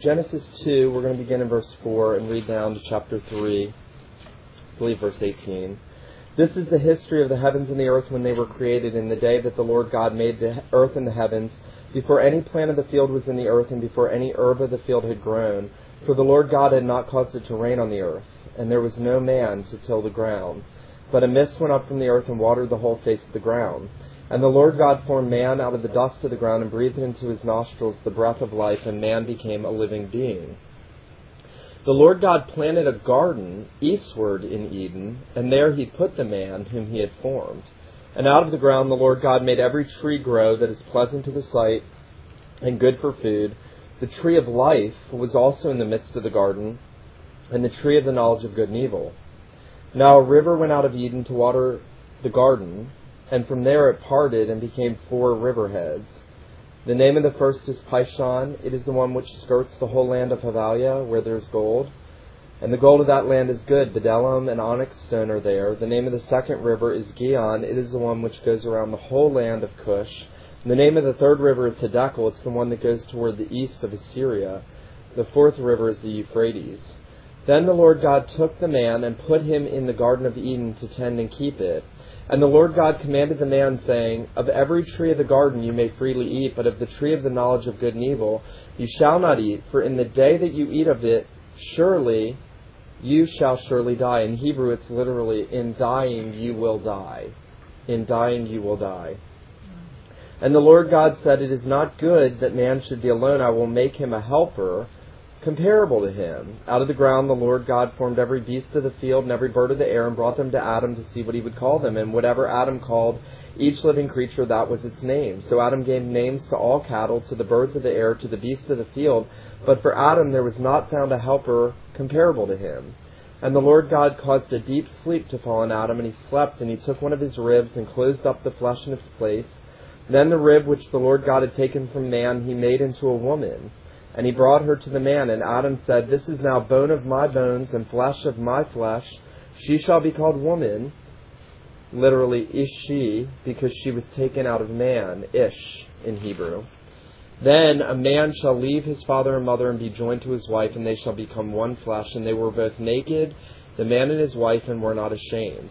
Genesis 2, we're going to begin in verse 4 and read down to chapter 3, I believe verse 18. This is the history of the heavens and the earth when they were created in the day that the Lord God made the earth and the heavens, before any plant of the field was in the earth and before any herb of the field had grown. For the Lord God had not caused it to rain on the earth, and there was no man to till the ground. But a mist went up from the earth and watered the whole face of the ground. And the Lord God formed man out of the dust of the ground and breathed into his nostrils the breath of life, and man became a living being. The Lord God planted a garden eastward in Eden, and there he put the man whom he had formed. And out of the ground the Lord God made every tree grow that is pleasant to the sight and good for food. The tree of life was also in the midst of the garden, and the tree of the knowledge of good and evil. Now a river went out of Eden to water the garden and from there it parted and became four river riverheads. The name of the first is Pishon. It is the one which skirts the whole land of Havilah, where there is gold. And the gold of that land is good. Bdellium and onyx stone are there. The name of the second river is Gihon. It is the one which goes around the whole land of Cush. And the name of the third river is Hiddekel. It's the one that goes toward the east of Assyria. The fourth river is the Euphrates. Then the Lord God took the man and put him in the Garden of Eden to tend and keep it. And the Lord God commanded the man, saying, Of every tree of the garden you may freely eat, but of the tree of the knowledge of good and evil you shall not eat, for in the day that you eat of it, surely you shall surely die. In Hebrew, it's literally, In dying you will die. In dying you will die. And the Lord God said, It is not good that man should be alone. I will make him a helper comparable to him. Out of the ground the Lord God formed every beast of the field and every bird of the air and brought them to Adam to see what he would call them. And whatever Adam called each living creature, that was its name. So Adam gave names to all cattle, to the birds of the air, to the beasts of the field. But for Adam there was not found a helper comparable to him. And the Lord God caused a deep sleep to fall on Adam, and he slept, and he took one of his ribs and closed up the flesh in its place. Then the rib which the Lord God had taken from man he made into a woman and he brought her to the man, and Adam said, This is now bone of my bones and flesh of my flesh. She shall be called woman, literally Ishi, because she was taken out of man, Ish in Hebrew. Then a man shall leave his father and mother and be joined to his wife, and they shall become one flesh. And they were both naked, the man and his wife, and were not ashamed.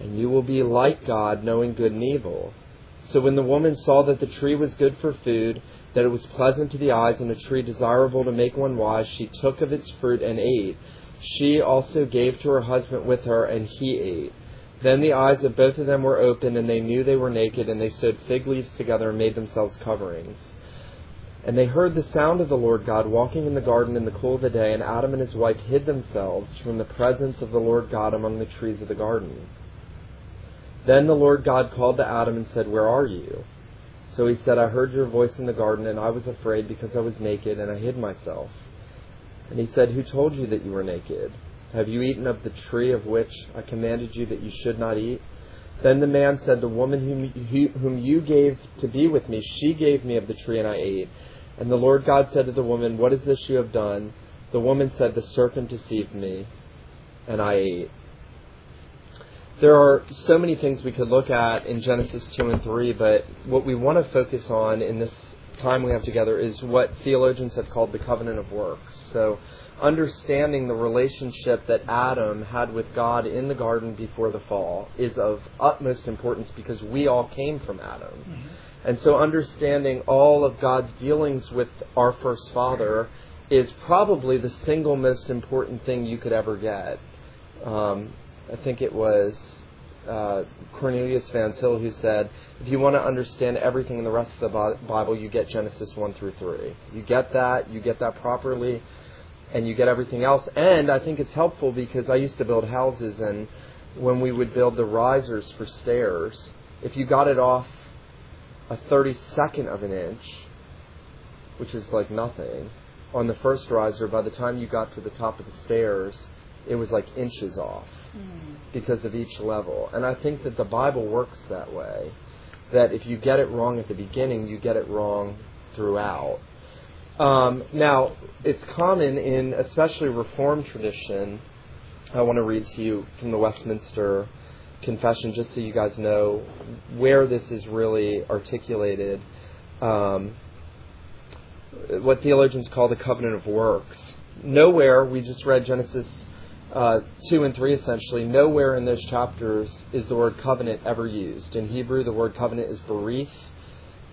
and you will be like God, knowing good and evil. So when the woman saw that the tree was good for food, that it was pleasant to the eyes, and a tree desirable to make one wise, she took of its fruit and ate. She also gave to her husband with her, and he ate. Then the eyes of both of them were opened, and they knew they were naked, and they sewed fig leaves together and made themselves coverings. And they heard the sound of the Lord God walking in the garden in the cool of the day, and Adam and his wife hid themselves from the presence of the Lord God among the trees of the garden. Then the Lord God called to Adam and said, Where are you? So he said, I heard your voice in the garden, and I was afraid because I was naked, and I hid myself. And he said, Who told you that you were naked? Have you eaten of the tree of which I commanded you that you should not eat? Then the man said, The woman whom, whom you gave to be with me, she gave me of the tree, and I ate. And the Lord God said to the woman, What is this you have done? The woman said, The serpent deceived me, and I ate. There are so many things we could look at in Genesis 2 and 3, but what we want to focus on in this time we have together is what theologians have called the covenant of works. So, understanding the relationship that Adam had with God in the garden before the fall is of utmost importance because we all came from Adam. Mm-hmm. And so, understanding all of God's dealings with our first father is probably the single most important thing you could ever get. Um, I think it was uh, Cornelius Van Til who said, if you want to understand everything in the rest of the Bible, you get Genesis 1 through 3. You get that, you get that properly, and you get everything else. And I think it's helpful because I used to build houses, and when we would build the risers for stairs, if you got it off a 32nd of an inch, which is like nothing, on the first riser, by the time you got to the top of the stairs, it was like inches off Mm. because of each level. And I think that the Bible works that way. That if you get it wrong at the beginning, you get it wrong throughout. Um, now, it's common in especially Reformed tradition. I want to read to you from the Westminster Confession, just so you guys know where this is really articulated. Um, what theologians call the covenant of works. Nowhere, we just read Genesis uh, 2 and 3 essentially, nowhere in those chapters is the word covenant ever used. In Hebrew, the word covenant is berith.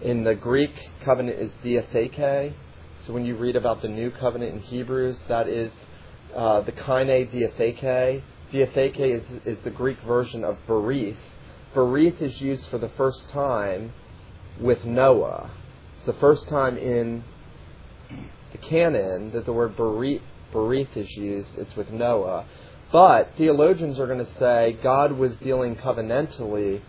In the Greek, covenant is diatheke. So when you read about the new covenant in Hebrews, that is uh, the kaine diatheke. Diatheke is, is the Greek version of berith. Berith is used for the first time with Noah. It's the first time in the canon that the word berith, berith is used. It's with Noah. But theologians are going to say God was dealing covenantally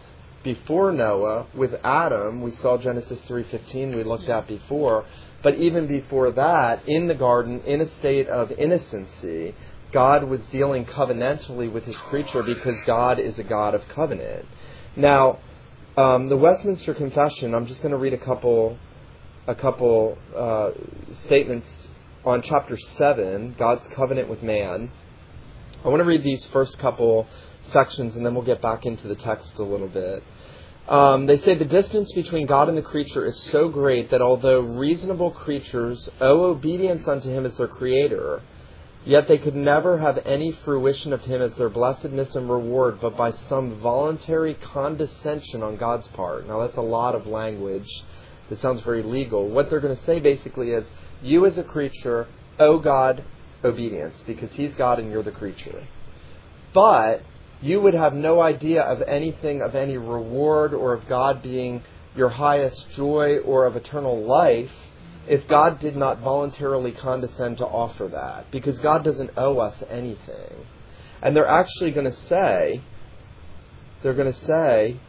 before Noah with Adam. We saw Genesis 3:15 we looked at before, but even before that in the garden in a state of innocency, God was dealing covenantally with his creature because God is a God of covenant. Now, um, the Westminster Confession, I'm just going to read a couple a couple uh, statements on chapter 7, God's covenant with man. I want to read these first couple sections and then we'll get back into the text a little bit. Um, they say the distance between God and the creature is so great that although reasonable creatures owe obedience unto him as their creator, yet they could never have any fruition of him as their blessedness and reward but by some voluntary condescension on God's part. Now that's a lot of language that sounds very legal. What they're going to say basically is you as a creature owe God obedience because he's God and you're the creature. But you would have no idea of anything of any reward or of God being your highest joy or of eternal life if God did not voluntarily condescend to offer that because God doesn't owe us anything. And they're actually going to say, they're going to say,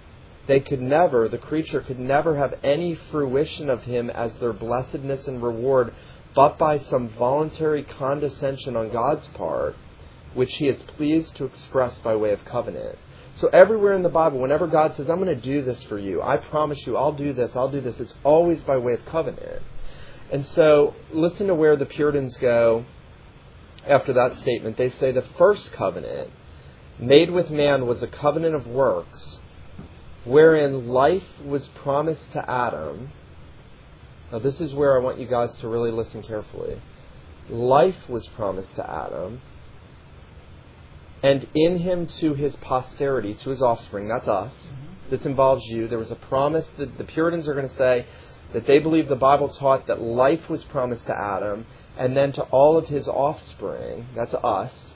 they could never, the creature could never have any fruition of him as their blessedness and reward, but by some voluntary condescension on God's part, which he is pleased to express by way of covenant. So everywhere in the Bible, whenever God says, I'm going to do this for you, I promise you, I'll do this, I'll do this, it's always by way of covenant. And so listen to where the Puritans go after that statement. They say the first covenant made with man was a covenant of works wherein life was promised to Adam. Now, this is where I want you guys to really listen carefully. Life was promised to Adam, and in him to his posterity, to his offspring. That's us. Mm-hmm. This involves you. There was a promise that the Puritans are going to say that they believe the Bible taught that life was promised to Adam, and then to all of his offspring. That's us.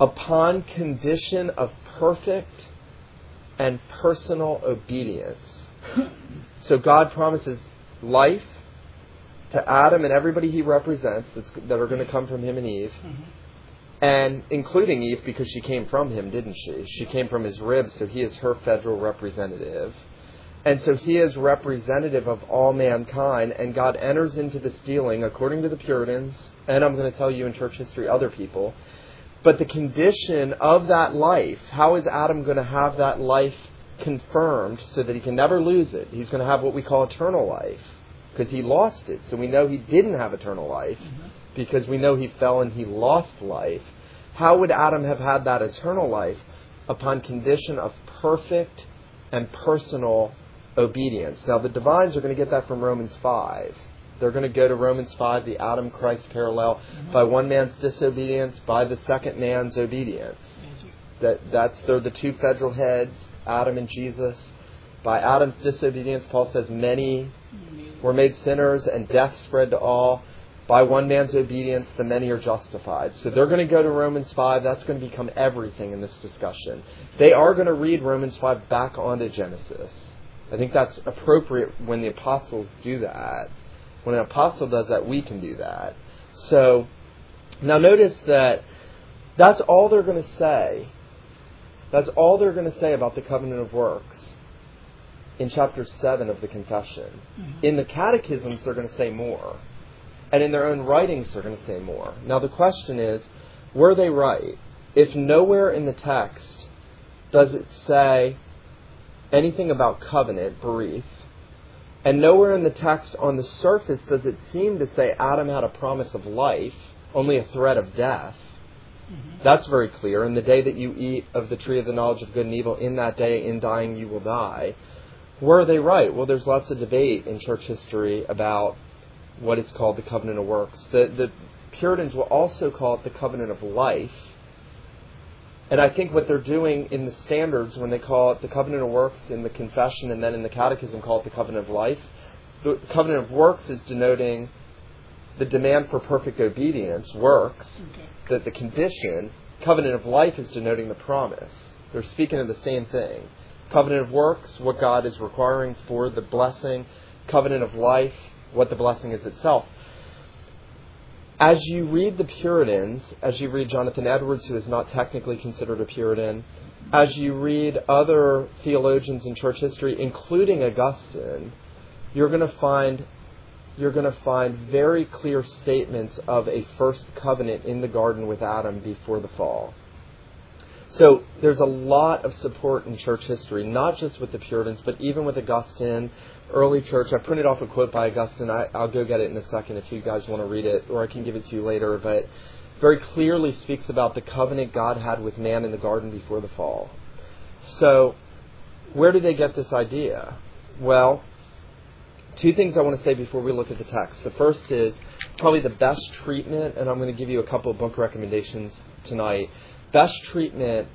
Upon condition of perfect and personal obedience. So God promises life to Adam and everybody he represents that's, that are going to come from him and Eve, mm-hmm. and including Eve because she came from him, didn't she? She came from his ribs, so he is her federal representative. And so he is representative of all mankind, and God enters into this dealing according to the Puritans, and I'm going to tell you in church history other people. But the condition of that life, how is Adam going to have that life confirmed so that he can never lose it? He's going to have what we call eternal life because he lost it. So we know he didn't have eternal life mm-hmm. because we know he fell and he lost life. How would Adam have had that eternal life upon condition of perfect and personal obedience? Now the divines are going to get that from Romans 5. They're going to go to Romans 5, the Adam Christ parallel, by one man's disobedience, by the second man's obedience. That that's they're the two federal heads, Adam and Jesus. By Adam's disobedience, Paul says many were made sinners and death spread to all. By one man's obedience, the many are justified. So they're going to go to Romans 5. That's going to become everything in this discussion. They are going to read Romans 5 back onto Genesis. I think that's appropriate when the apostles do that. When an apostle does that, we can do that. So, now notice that that's all they're going to say. That's all they're going to say about the covenant of works in chapter 7 of the confession. Mm-hmm. In the catechisms, they're going to say more. and in their own writings they're going to say more. Now the question is, were they right? If nowhere in the text does it say anything about covenant, berith, and nowhere in the text on the surface does it seem to say Adam had a promise of life, only a threat of death. Mm-hmm. That's very clear. In the day that you eat of the tree of the knowledge of good and evil, in that day, in dying, you will die. Were they right? Well, there's lots of debate in church history about what is called the covenant of works. The, the Puritans will also call it the covenant of life. And I think what they're doing in the standards when they call it the covenant of works in the confession and then in the catechism call it the covenant of life, the covenant of works is denoting the demand for perfect obedience, works, okay. that the condition, covenant of life is denoting the promise. They're speaking of the same thing. Covenant of works, what God is requiring for the blessing. Covenant of life, what the blessing is itself. As you read the Puritans, as you read Jonathan Edwards, who is not technically considered a Puritan, as you read other theologians in church history, including Augustine, you're going to find you're going to find very clear statements of a first covenant in the garden with Adam before the fall. So there's a lot of support in church history, not just with the Puritans, but even with Augustine, early church. I printed off a quote by Augustine. I, will go get it in a second if you guys want to read it, or I can give it to you later. But very clearly speaks about the covenant God had with man in the garden before the fall. So, where do they get this idea? Well, two things I want to say before we look at the text. The first is probably the best treatment, and I'm going to give you a couple of book recommendations tonight best treatment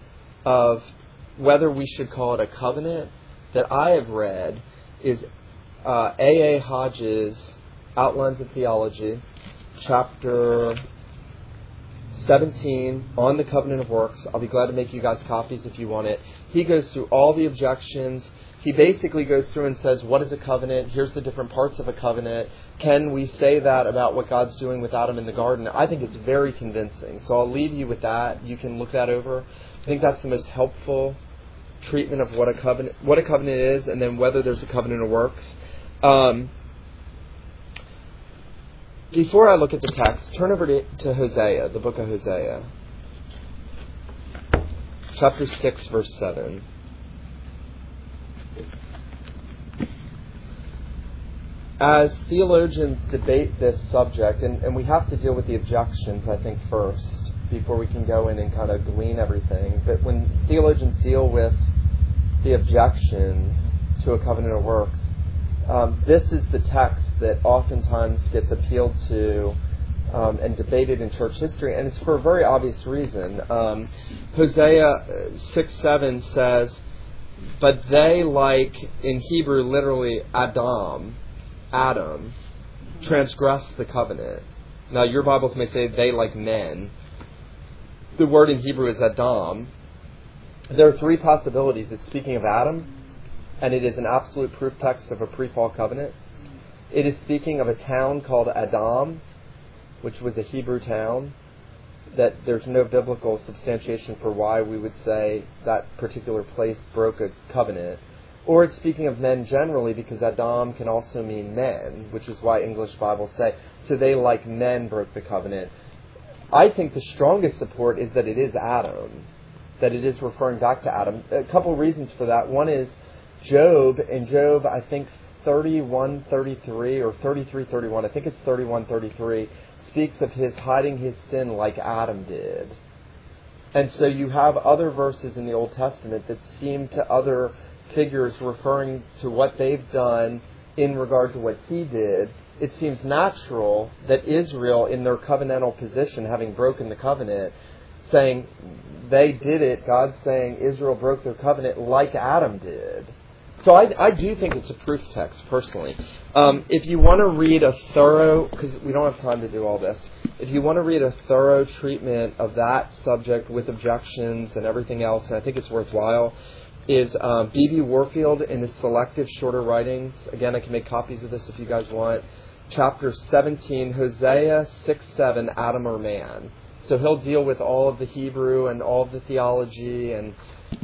of whether we should call it a covenant that I have read is uh, A. A. Hodge's Outlines of Theology, chapter 17 on the covenant of works. I'll be glad to make you guys copies if you want it. He goes through all the objections. He basically goes through and says, What is a covenant? Here's the different parts of a covenant. Can we say that about what God's doing with Adam in the garden? I think it's very convincing. So I'll leave you with that. You can look that over. I think that's the most helpful treatment of what a covenant what a covenant is and then whether there's a covenant of works. Um, before I look at the text, turn over to, to Hosea, the book of Hosea. Chapter 6, verse 7. As theologians debate this subject, and, and we have to deal with the objections, I think, first, before we can go in and kind of glean everything. But when theologians deal with the objections to a covenant of works, um, this is the text that oftentimes gets appealed to um, and debated in church history, and it's for a very obvious reason. Um, Hosea uh, 6 7 says, But they, like in Hebrew, literally Adam, Adam, transgressed the covenant. Now, your Bibles may say they, like men. The word in Hebrew is Adam. There are three possibilities. It's speaking of Adam, and it is an absolute proof text of a pre fall covenant. It is speaking of a town called Adam, which was a Hebrew town, that there's no biblical substantiation for why we would say that particular place broke a covenant. Or it's speaking of men generally because Adam can also mean men, which is why English Bibles say, so they like men broke the covenant. I think the strongest support is that it is Adam, that it is referring back to Adam. A couple reasons for that. One is Job, in Job, I think 31, 33, or 33, 31, I think it's 31, 33, speaks of his hiding his sin like Adam did. And so you have other verses in the Old Testament that seem to other figures referring to what they've done in regard to what he did. It seems natural that Israel, in their covenantal position, having broken the covenant, saying they did it, God's saying Israel broke their covenant like Adam did. So I, I do think it's a proof text, personally. Um, if you want to read a thorough, because we don't have time to do all this, if you want to read a thorough treatment of that subject with objections and everything else, and I think it's worthwhile, is B.B. Um, Warfield in his selective shorter writings. Again, I can make copies of this if you guys want. Chapter 17, Hosea 6 7, Adam or Man. So he'll deal with all of the Hebrew and all of the theology and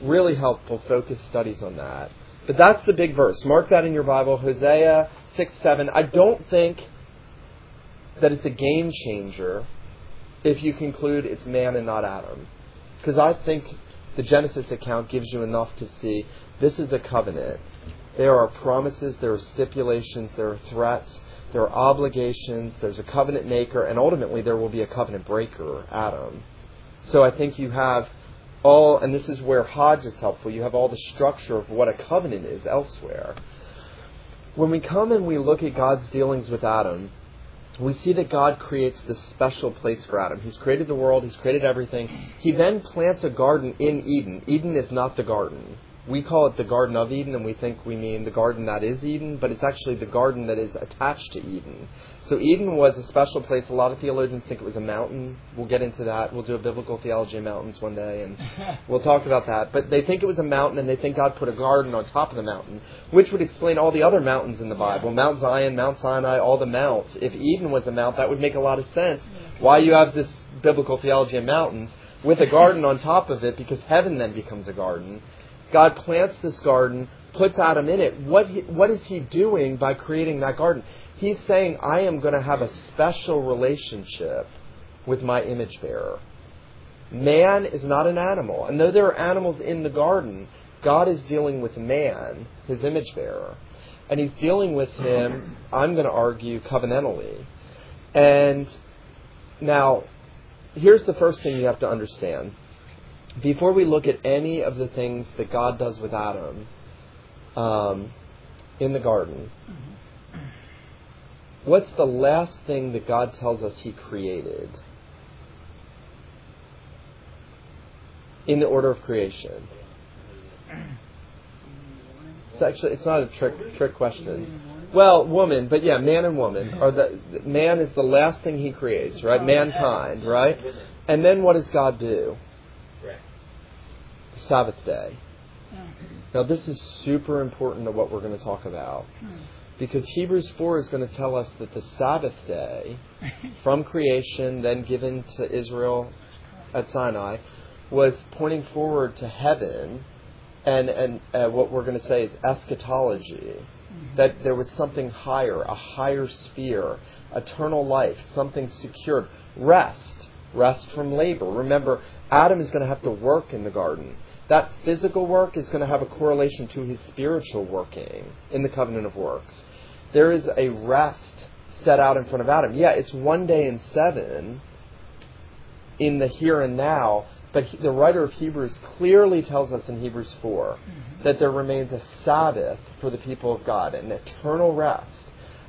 really helpful focused studies on that. But that's the big verse. Mark that in your Bible, Hosea 6 7. I don't think that it's a game changer if you conclude it's man and not Adam. Because I think the Genesis account gives you enough to see this is a covenant. There are promises, there are stipulations, there are threats, there are obligations, there's a covenant maker, and ultimately there will be a covenant breaker, Adam. So I think you have all, and this is where Hodge is helpful, you have all the structure of what a covenant is elsewhere. When we come and we look at God's dealings with Adam, we see that God creates this special place for Adam. He's created the world, He's created everything. He then plants a garden in Eden. Eden is not the garden we call it the Garden of Eden, and we think we mean the garden that is Eden, but it's actually the garden that is attached to Eden. So Eden was a special place. A lot of theologians think it was a mountain. We'll get into that. We'll do a biblical theology of mountains one day, and we'll talk about that. But they think it was a mountain, and they think God put a garden on top of the mountain, which would explain all the other mountains in the Bible Mount Zion, Mount Sinai, all the mounts. If Eden was a mount, that would make a lot of sense. Why you have this biblical theology of mountains with a garden on top of it, because heaven then becomes a garden. God plants this garden, puts Adam in it. What, he, what is he doing by creating that garden? He's saying, I am going to have a special relationship with my image bearer. Man is not an animal. And though there are animals in the garden, God is dealing with man, his image bearer. And he's dealing with him, I'm going to argue, covenantally. And now, here's the first thing you have to understand before we look at any of the things that God does with Adam um, in the garden, what's the last thing that God tells us He created in the order of creation? It's actually it's not a trick trick question. Well, woman, but yeah, man and woman are the man is the last thing he creates, right? Mankind, right? And then what does God do? Sabbath day. Now, this is super important to what we're going to talk about. Because Hebrews 4 is going to tell us that the Sabbath day, from creation, then given to Israel at Sinai, was pointing forward to heaven, and, and uh, what we're going to say is eschatology. That there was something higher, a higher sphere, eternal life, something secured, rest, rest from labor. Remember, Adam is going to have to work in the garden that physical work is going to have a correlation to his spiritual working in the covenant of works. There is a rest set out in front of Adam. Yeah, it's one day in seven in the here and now, but the writer of Hebrews clearly tells us in Hebrews 4 mm-hmm. that there remains a Sabbath for the people of God, an eternal rest,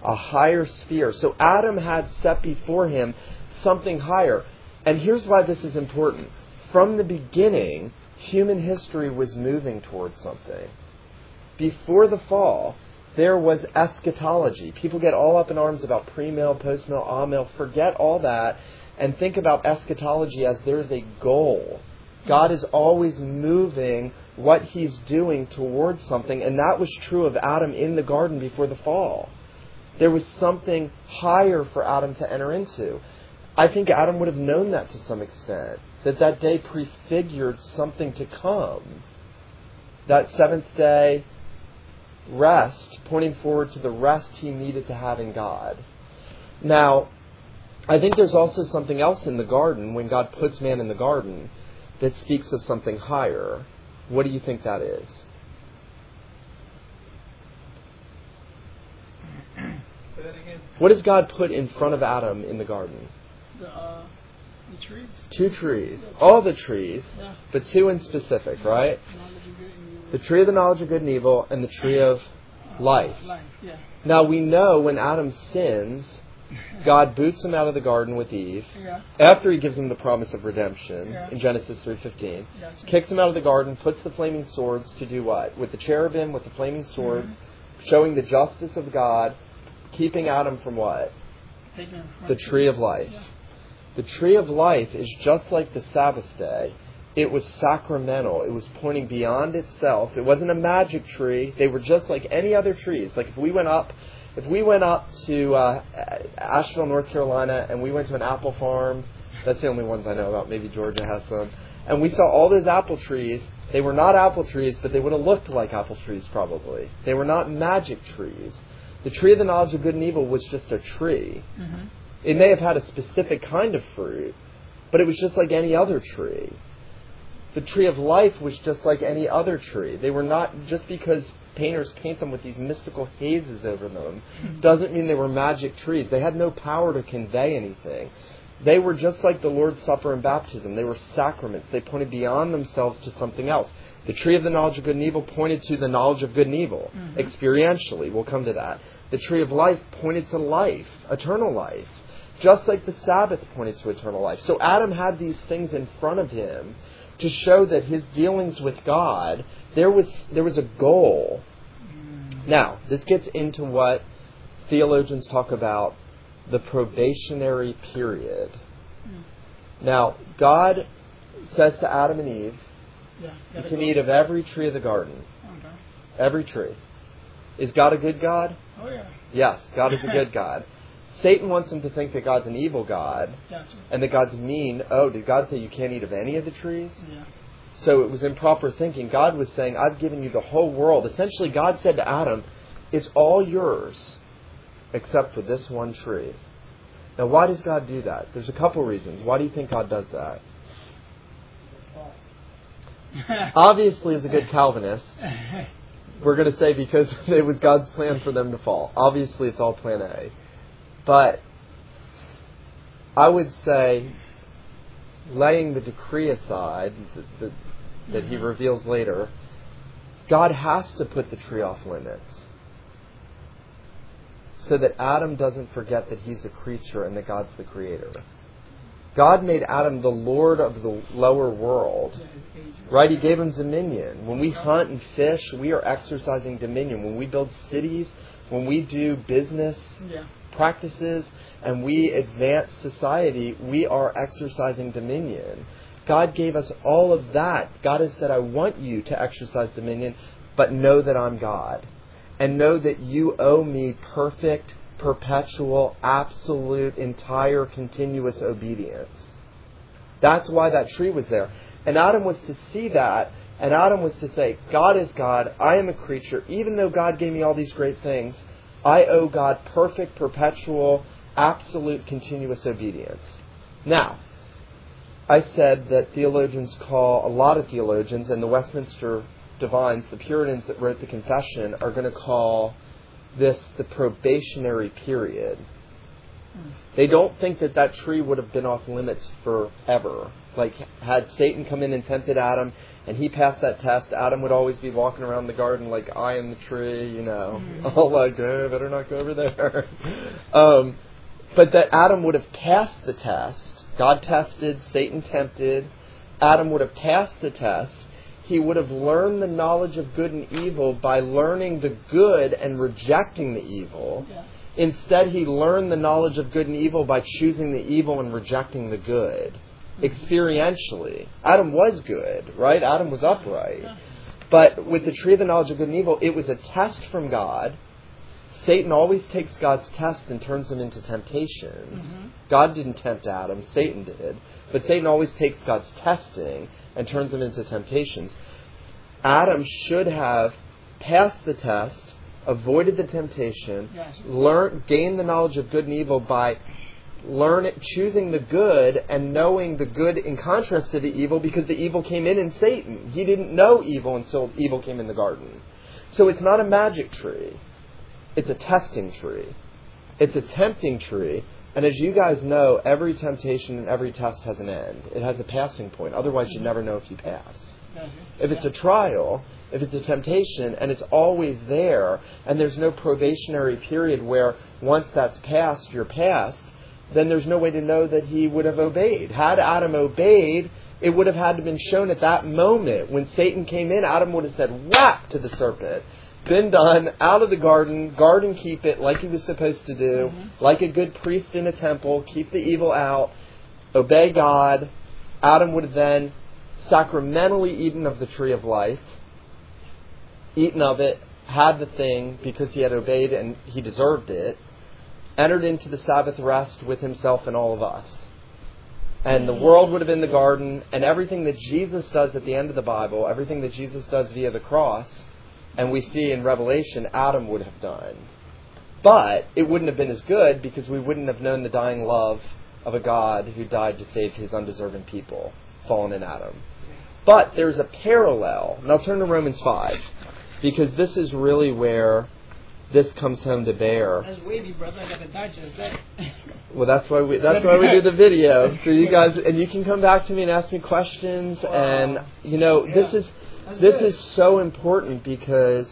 a higher sphere. So Adam had set before him something higher. And here's why this is important. From the beginning, human history was moving towards something. Before the fall, there was eschatology. People get all up in arms about pre-mill, post-mill, amill. Forget all that and think about eschatology as there's a goal. God is always moving what he's doing towards something, and that was true of Adam in the garden before the fall. There was something higher for Adam to enter into. I think Adam would have known that to some extent that that day prefigured something to come. That seventh day rest, pointing forward to the rest he needed to have in God. Now, I think there's also something else in the garden when God puts man in the garden that speaks of something higher. What do you think that is? What does God put in front of Adam in the garden? The, uh, the trees. Two trees. All the trees, yeah. but two in specific, right? The tree of the knowledge of good and evil and the tree of life. life yeah. Now we know when Adam sins, God boots him out of the garden with Eve yeah. after he gives him the promise of redemption yeah. in Genesis 3:15. Gotcha. Kicks him out of the garden, puts the flaming swords to do what? With the cherubim, with the flaming swords, mm-hmm. showing the justice of God, keeping Adam from what? The tree of life. The tree of life is just like the Sabbath day. It was sacramental. It was pointing beyond itself. It wasn't a magic tree. They were just like any other trees. Like if we went up, if we went up to uh, Asheville, North Carolina, and we went to an apple farm, that's the only ones I know about. Maybe Georgia has some. And we saw all those apple trees. They were not apple trees, but they would have looked like apple trees probably. They were not magic trees. The tree of the knowledge of good and evil was just a tree. Mm-hmm It may have had a specific kind of fruit, but it was just like any other tree. The tree of life was just like any other tree. They were not, just because painters paint them with these mystical hazes over them, doesn't mean they were magic trees. They had no power to convey anything. They were just like the Lord's Supper and baptism. They were sacraments. They pointed beyond themselves to something else. The tree of the knowledge of good and evil pointed to the knowledge of good and evil, Mhm. experientially. We'll come to that. The tree of life pointed to life, eternal life, just like the Sabbath pointed to eternal life. So Adam had these things in front of him to show that his dealings with God, there was, there was a goal. Now, this gets into what theologians talk about the probationary period. Now, God says to Adam and Eve, Yeah. You can eat of every tree of the garden. Okay. Every tree. Is God a good God? Oh yeah. Yes, God is a good God. Satan wants him to think that God's an evil God Gotcha. and that God's mean. Oh, did God say you can't eat of any of the trees? Yeah. So it was improper thinking. God was saying, I've given you the whole world. Essentially, God said to Adam, It's all yours except for this one tree. Now, why does God do that? There's a couple reasons. Why do you think God does that? Obviously, as a good Calvinist, we're going to say because it was God's plan for them to fall. Obviously, it's all plan A. But I would say, laying the decree aside that, that, that he mm-hmm. reveals later, God has to put the tree off limits so that Adam doesn't forget that he's a creature and that God's the creator. God made Adam the Lord of the lower world. Right? He gave him dominion. When we hunt and fish, we are exercising dominion. When we build cities, when we do business yeah. Practices, and we advance society, we are exercising dominion. God gave us all of that. God has said, I want you to exercise dominion, but know that I'm God. And know that you owe me perfect, perpetual, absolute, entire, continuous obedience. That's why that tree was there. And Adam was to see that, and Adam was to say, God is God, I am a creature. Even though God gave me all these great things, I owe God perfect, perpetual, absolute, continuous obedience. Now, I said that theologians call, a lot of theologians, and the Westminster Divines, the Puritans that wrote the Confession, are going to call this the probationary period. Hmm. They don't think that that tree would have been off limits forever. Like, had Satan come in and tempted Adam, and he passed that test, Adam would always be walking around the garden like, I am the tree, you know, all like, eh, better not go over there. um, but that Adam would have passed the test. God tested, Satan tempted. Adam would have passed the test. He would have learned the knowledge of good and evil by learning the good and rejecting the evil. Yeah. Instead, he learned the knowledge of good and evil by choosing the evil and rejecting the good. Experientially. Adam was good, right? Adam was upright. But with the tree of the knowledge of good and evil, it was a test from God. Satan always takes God's test and turns them into temptations. Mhm. God didn't tempt Adam, Satan did. But Satan always takes God's testing and turns them into temptations. Adam should have passed the test, avoided the temptation, Yes. learn, gained the knowledge of good and evil by learn choosing the good and knowing the good in contrast to the evil because the evil came in in Satan. He didn't know evil until evil came in the garden. So it's not a magic tree. It's a testing tree. It's a tempting tree. And as you guys know, every temptation and every test has an end. It has a passing point. Otherwise, you'd never know if you pass. If it's a trial, if it's a temptation, and it's always there, and there's no probationary period where once that's passed, you're passed, then there's no way to know that he would have obeyed. Had Adam obeyed, it would have had to been shown at that moment. When Satan came in, Adam would have said, whack to the serpent. Been done, out of the garden, guard and keep it like he was supposed to do, Mhm. like a good priest in a temple, keep the evil out, obey God. Adam would have then sacramentally eaten of the tree of life, eaten of it, had the thing because he had obeyed and he deserved it, entered into the Sabbath rest with himself and all of us. And the world would have been the garden, and everything that Jesus does at the end of the Bible, everything that Jesus does via the cross, and we see in Revelation, Adam would have done. But it wouldn't have been as good because we wouldn't have known the dying love of a God who died to save his undeserving people, fallen in Adam. But there's a parallel. Now turn to Romans 5 because this is really where this comes home to bear. That's wavy, brother. I gotta digest that. Well, that's why we that's why we do the video. So you guys and you can come back to me and ask me questions Wow. and you know, this is That's this good. is so important because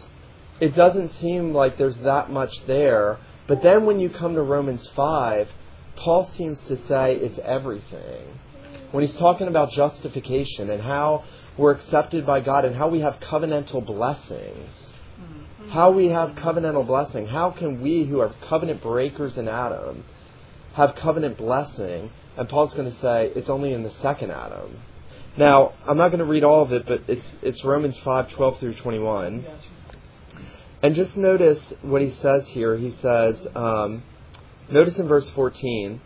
it doesn't seem like there's that much there, but then when you come to Romans 5, Paul seems to say it's everything. When he's talking about justification and how we're accepted by God and how we have covenantal blessings. How we have covenantal blessing. How can we who are covenant breakers in Adam have covenant blessing? And Paul's going to say it's only in the second Adam. Now, I'm not going to read all of it, but it's it's Romans 5:12 through 21. Gotcha. And just notice what he says here. He says, um, notice in verse 14,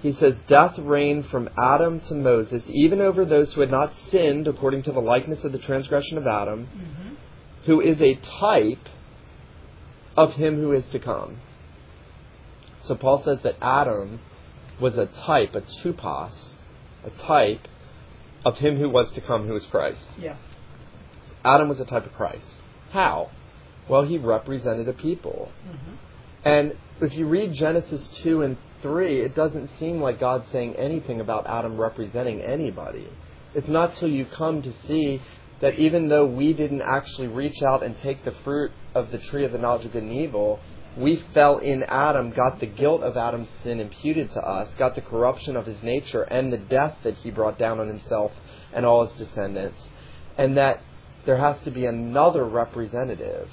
he says, Death reigned from Adam to Moses, even over those who had not sinned according to the likeness of the transgression of Adam, Mhm. Who is a type of him who is to come. So Paul says that Adam was a type, a tupos, a type of him who was to come, who is Christ. Yeah. Adam was a type of Christ. How? Well, he represented a people. Mhm. And if you read Genesis 2 and 3, it doesn't seem like God's saying anything about Adam representing anybody. It's not till you come to see that even though we didn't actually reach out and take the fruit of the tree of the knowledge of good and evil, we fell in Adam, got the guilt of Adam's sin imputed to us, got the corruption of his nature and the death that he brought down on himself and all his descendants, and that there has to be another representative.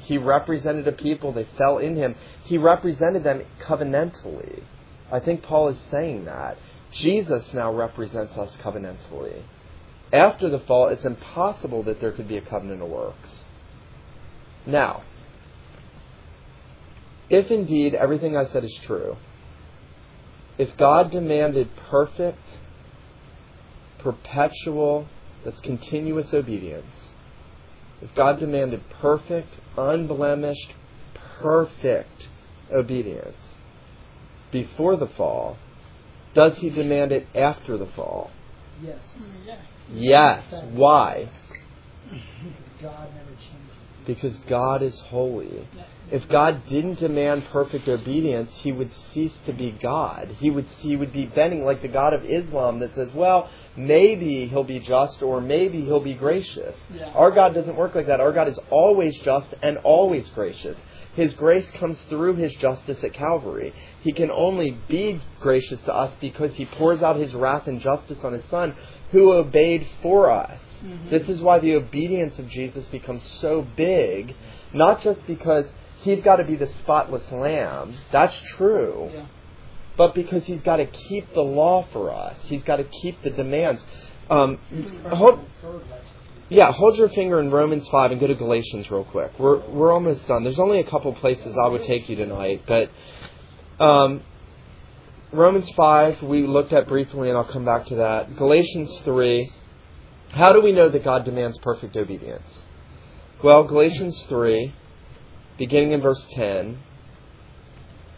He represented a people, they fell in him. He represented them covenantally. I think Paul is saying that. Jesus now represents us covenantally. After the fall, it's impossible that there could be a covenant of works. Now, if indeed everything I said is true, if God demanded perfect, perpetual, that's continuous obedience, if God demanded perfect, unblemished, perfect obedience before the fall, does he demand it after the fall? Yes. Yes. Why? God never changes. Because God is holy. Yeah. If God didn't demand perfect obedience, he would cease to be God. He would he would be bending like the God of Islam that says, "Well, maybe he'll be just or maybe he'll be gracious." Yeah. Our God doesn't work like that. Our God is always just and always gracious. His grace comes through his justice at Calvary. He can only be gracious to us because he pours out his wrath and justice on his son who obeyed for us. Mhm. This is why the obedience of Jesus becomes so big, not just because he's got to be the spotless lamb. That's true Yeah. but because he's got to keep the law for us. He's got to keep the demands. Um, hold, yeah, hold your finger in Romans 5 and go to Galatians real quick. We're, we're almost done. There's only a couple places I would take you tonight, but um, Romans 5 we looked at briefly, and I'll come back to that. Galatians 3. How do we know that God demands perfect obedience? Well, Galatians 3, beginning in verse 10.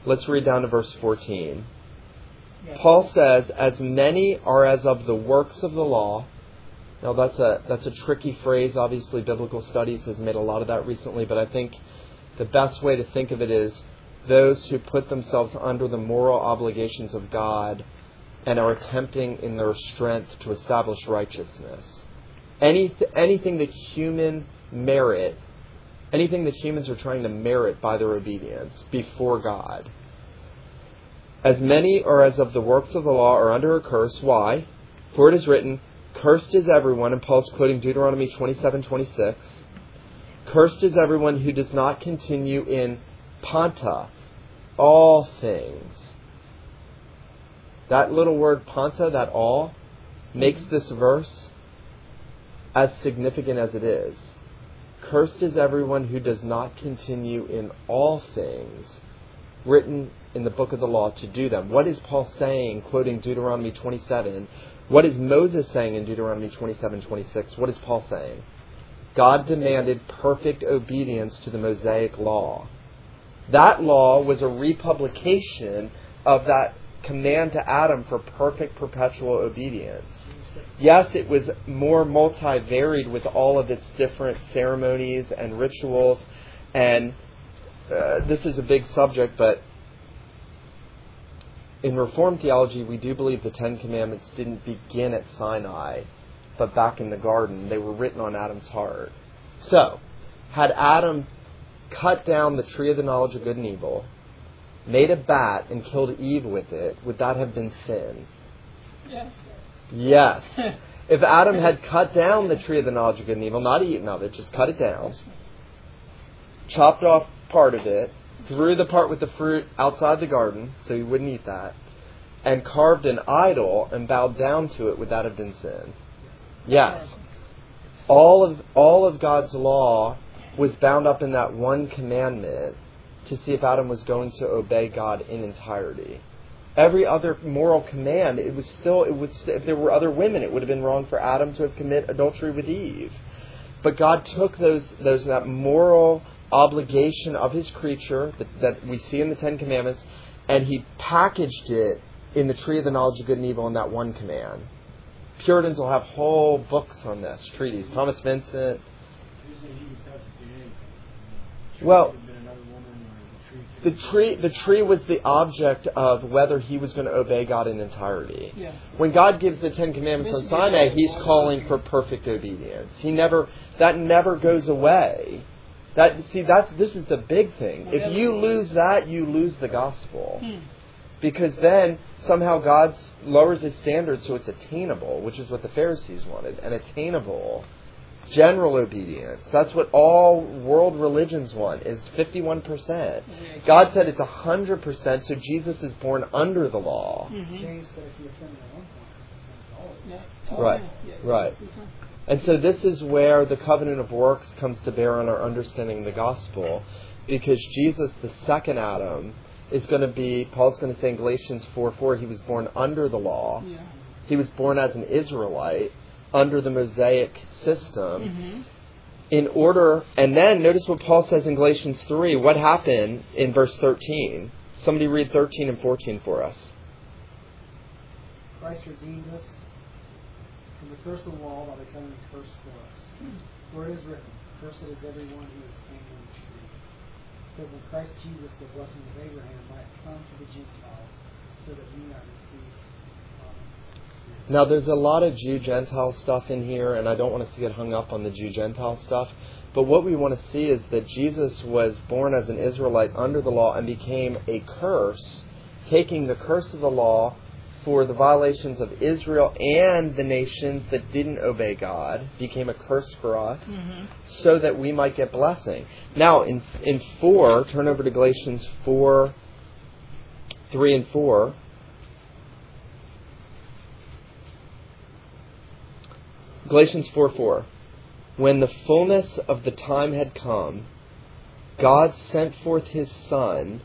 Let's read down to verse 14. Yeah. Paul says, "As many are as of the works of the law." Now that's a that's a tricky phrase. Obviously, biblical studies has made a lot of that recently, but I think the best way to think of it is those who put themselves under the moral obligations of God and are attempting in their strength to establish righteousness. Any anything that human merit, anything that humans are trying to merit by their obedience before God. As many are as of the works of the law are under a curse. Why? For it is written, Cursed is everyone, and Paul's quoting Deuteronomy 27:26. Cursed is everyone who does not continue in panta, all things. That little word panta, that all, makes mm-hmm. this verse as significant as it is. Cursed is everyone who does not continue in all things written in the book of the law to do them. What is Paul saying, quoting Deuteronomy 27? What is Moses saying in Deuteronomy 27 26? What is Paul saying? God demanded perfect obedience to the Mosaic law. That law was a republication of that command to Adam for perfect perpetual obedience. Yes, it was more multi-varied with all of its different ceremonies and rituals, and uh, this is a big subject, but in Reformed theology, we do believe the Ten Commandments didn't begin at Sinai, but back in the garden. They were written on Adam's heart. So, had Adam cut down the tree of the knowledge of good and evil, made a bat, and killed Eve with it, would that have been sin? Yeah. Yes. if Adam had cut down the tree of the knowledge of good and evil, not eaten of it, just cut it down, chopped off part of it, threw the part with the fruit outside the garden, so he wouldn't eat that, and carved an idol and bowed down to it, would that have been sin? Yes. All of all of God's law was bound up in that one commandment to see if Adam was going to obey God in entirety. Every other moral command, it was still it was if there were other women, it would have been wrong for Adam to have commit adultery with Eve. But God took those those that moral obligation of his creature that, that we see in the Ten Commandments, and he packaged it in the tree of the knowledge of good and evil in that one command. Puritans will have whole books on this, treaties. Thomas Vincent. Usually he decides to do anything. Well, Could have been another woman or the tree. The tree, was the object of whether he was going to obey God in entirety. Yeah. When God gives the Ten Commandments on Sinai, He's calling for perfect obedience. He never, that never goes away. That see, that's this is the big thing. If you lose that, you lose the gospel. Hmm. Because then somehow God lowers his standard so it's attainable, which is what the Pharisees wanted, an attainable general obedience. That's what all world religions want is 51%. God said it's 100%, so Jesus is born under the law. Mm-hmm. James said if you offend at one point, it's Yeah. all. Right, right. And so this is where the covenant of works comes to bear on our understanding of the gospel, because Jesus, the second Adam, is going to be, Paul's going to say in Galatians 4 4, he was born under the law. Yeah. He was born as an Israelite under the Mosaic system. Mm-hmm. In order, and then notice what Paul says in Galatians 3. What happened in verse 13? Somebody read 13 and 14 for us. Christ redeemed us from the curse of the law by becoming a curse for us. For it is written, Cursed is everyone who is hanged on a tree. So when Christ Jesus, the blessing of Abraham, might come to the Gentiles, so that we might receive the promised Spirit. Now, there's a lot of Jew Gentile stuff in here, and I don't want us to get hung up on the Jew Gentile stuff. But what we want to see is that Jesus was born as an Israelite under the law and became a curse, taking the curse of the law for the violations of Israel and the nations that didn't obey God, became a curse for us, Mm-hmm. so that we might get blessing. Now, in, in 4, turn over to Galatians 4, 3 and 4. Galatians 4 4. When the fullness of the time had come, God sent forth his Son,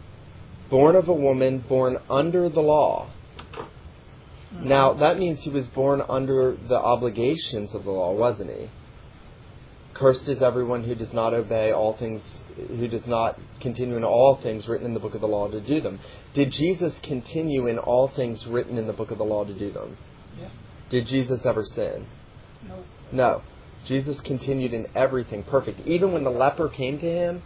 born of a woman, born under the law. Hmm. Now, that means he was born under the obligations of the law, wasn't he? Cursed is everyone who does not obey all things, who does not continue in all things written in the book of the law to do them. Did Jesus continue in all things written in the book of the law to do them? Yeah. Did Jesus ever sin? No. No. Jesus continued in everything perfect. Even when the leper came to him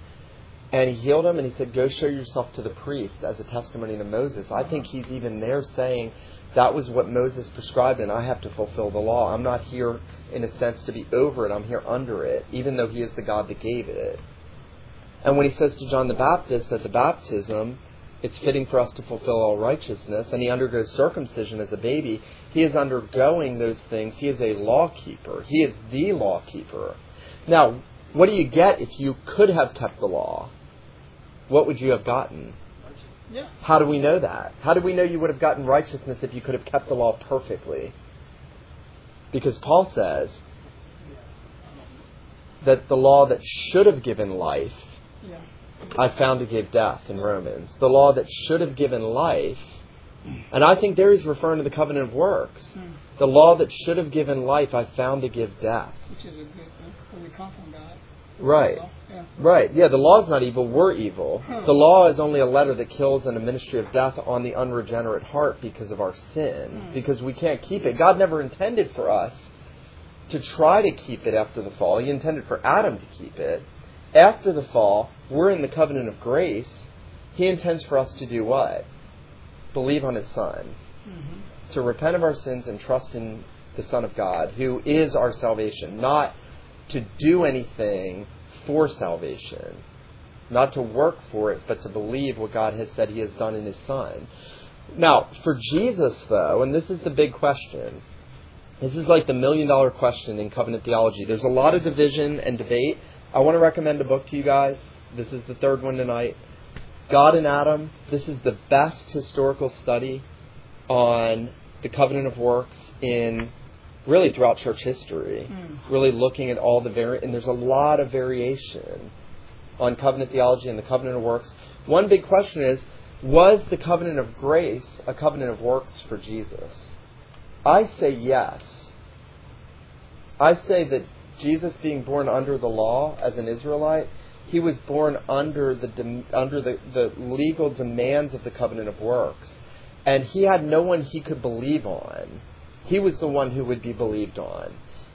and he healed him and he said, Go show yourself to the priest as a testimony to Moses, I think he's even there saying, That was what Moses prescribed and I have to fulfill the law. I'm not here, in a sense, to be over it, I'm here under it, even though he is the God that gave it. And when he says to John the Baptist at the baptism, it's fitting for us to fulfill all righteousness, and he undergoes circumcision as a baby. He is undergoing those things. He is a law keeper. He is the law keeper. Now, what do you get if you could have kept the law? What would you have gotten? Yeah. How do we know that? How do we know you would have gotten righteousness if you could have kept the law perfectly? Because Paul says that the law that should have given life Yeah. I found to give death in Romans. The law that should have given life, and I think there he's referring to the covenant of works. Hmm. The law that should have given life, I found to give death. Which is a good thing. Because we come from God. Right. Yeah. Right. Yeah, the law is not evil, we're evil. Hmm. The law is only a letter that kills and a ministry of death on the unregenerate heart because of our sin, Hmm. because we can't keep it. God never intended for us to try to keep it after the fall. He intended for Adam to keep it. After the fall, we're in the covenant of grace. He intends for us to do what? Believe on his son. Mhm. To repent of our sins and trust in the Son of God, who is our salvation, not to do anything for salvation, not to work for it, but to believe what God has said He has done in His Son. Now, for Jesus, though, and this is the big question, this is like the million dollar question in covenant theology. There's a lot of division and debate. I want to recommend a book to you guys. This is the third one tonight. God and Adam. This is the best historical study on the covenant of works in really throughout church history. Mm. Really looking at all the vari and there's a lot of variation on covenant theology and the covenant of works. One big question is was the covenant of grace a covenant of works for Jesus? I say yes. I say that Jesus being born under the law as an Israelite, he was born under the dem- under the, the legal demands of the covenant of works. And he had no one he could believe on. He was the one who would be believed on.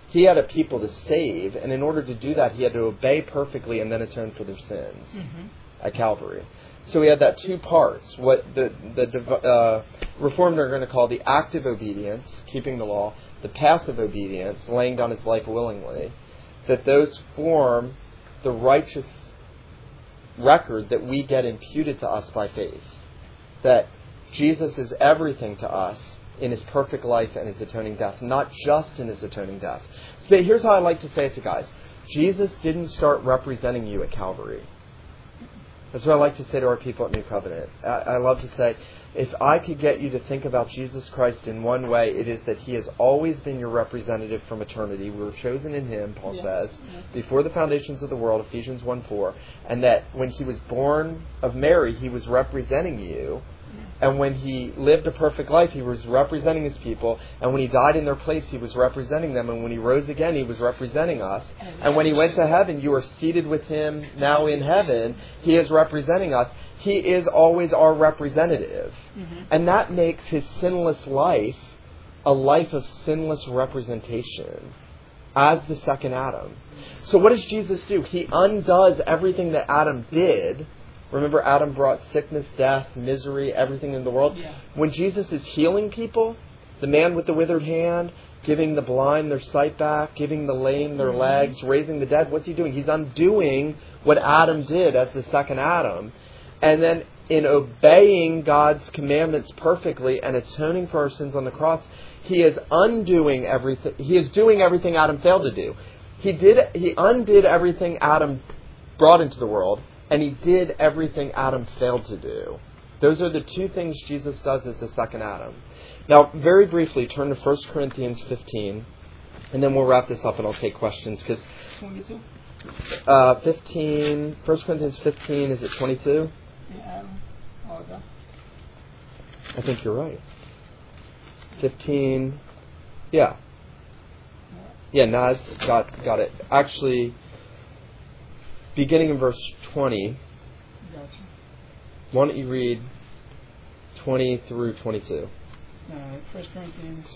He had a people to save, and in order to do that, he had to obey perfectly and then atone for their sins Mhm. at Calvary. So we had that two parts. What the the uh, Reformed are going to call the active obedience, keeping the law, the passive obedience, laying down his life willingly. That those form the righteous record that we get imputed to us by faith. That Jesus is everything to us in his perfect life and his atoning death, not just in his atoning death. So here's how I like to say it to guys Jesus didn't start representing you at Calvary. That's what I like to say to our people at New Covenant. I, I love to say, if I could get you to think about Jesus Christ in one way, it is that He has always been your representative from eternity. We were chosen in Him, Paul Yeah. says, Yeah. before the foundations of the world, Ephesians 1 4. And that when He was born of Mary, He was representing you. And when he lived a perfect life, he was representing his people. And when he died in their place, he was representing them. And when he rose again, he was representing us. And when he went to heaven, you are seated with him now in heaven. He is representing us. He is always our representative. Mhm. And that makes his sinless life a life of sinless representation as the second Adam. So what does Jesus do? He undoes everything that Adam did. Remember, Adam brought sickness, death, misery, everything in the world. Yeah. When Jesus is healing people, the man with the withered hand, giving the blind their sight back, giving the lame their mm-hmm. legs, raising the dead, what's he doing? He's undoing what Adam did as the second Adam. And then in obeying God's commandments perfectly and atoning for our sins on the cross, he is undoing everything. He is doing everything Adam failed to do. He did. He undid everything Adam brought into the world, and he did everything Adam failed to do. Those are the two things Jesus does as the second Adam. Now, very briefly, turn to 1 Corinthians 15, and then we'll wrap this up and I'll take questions. Because 22. uh, 15, 1 Corinthians 15, is it 22? Yeah, Oh, okay. I think you're right. 15, yeah. Yeah, Naz got, got it. Actually, beginning in verse 20, Gotcha. why don't you read 20 through 22? All right. First Corinthians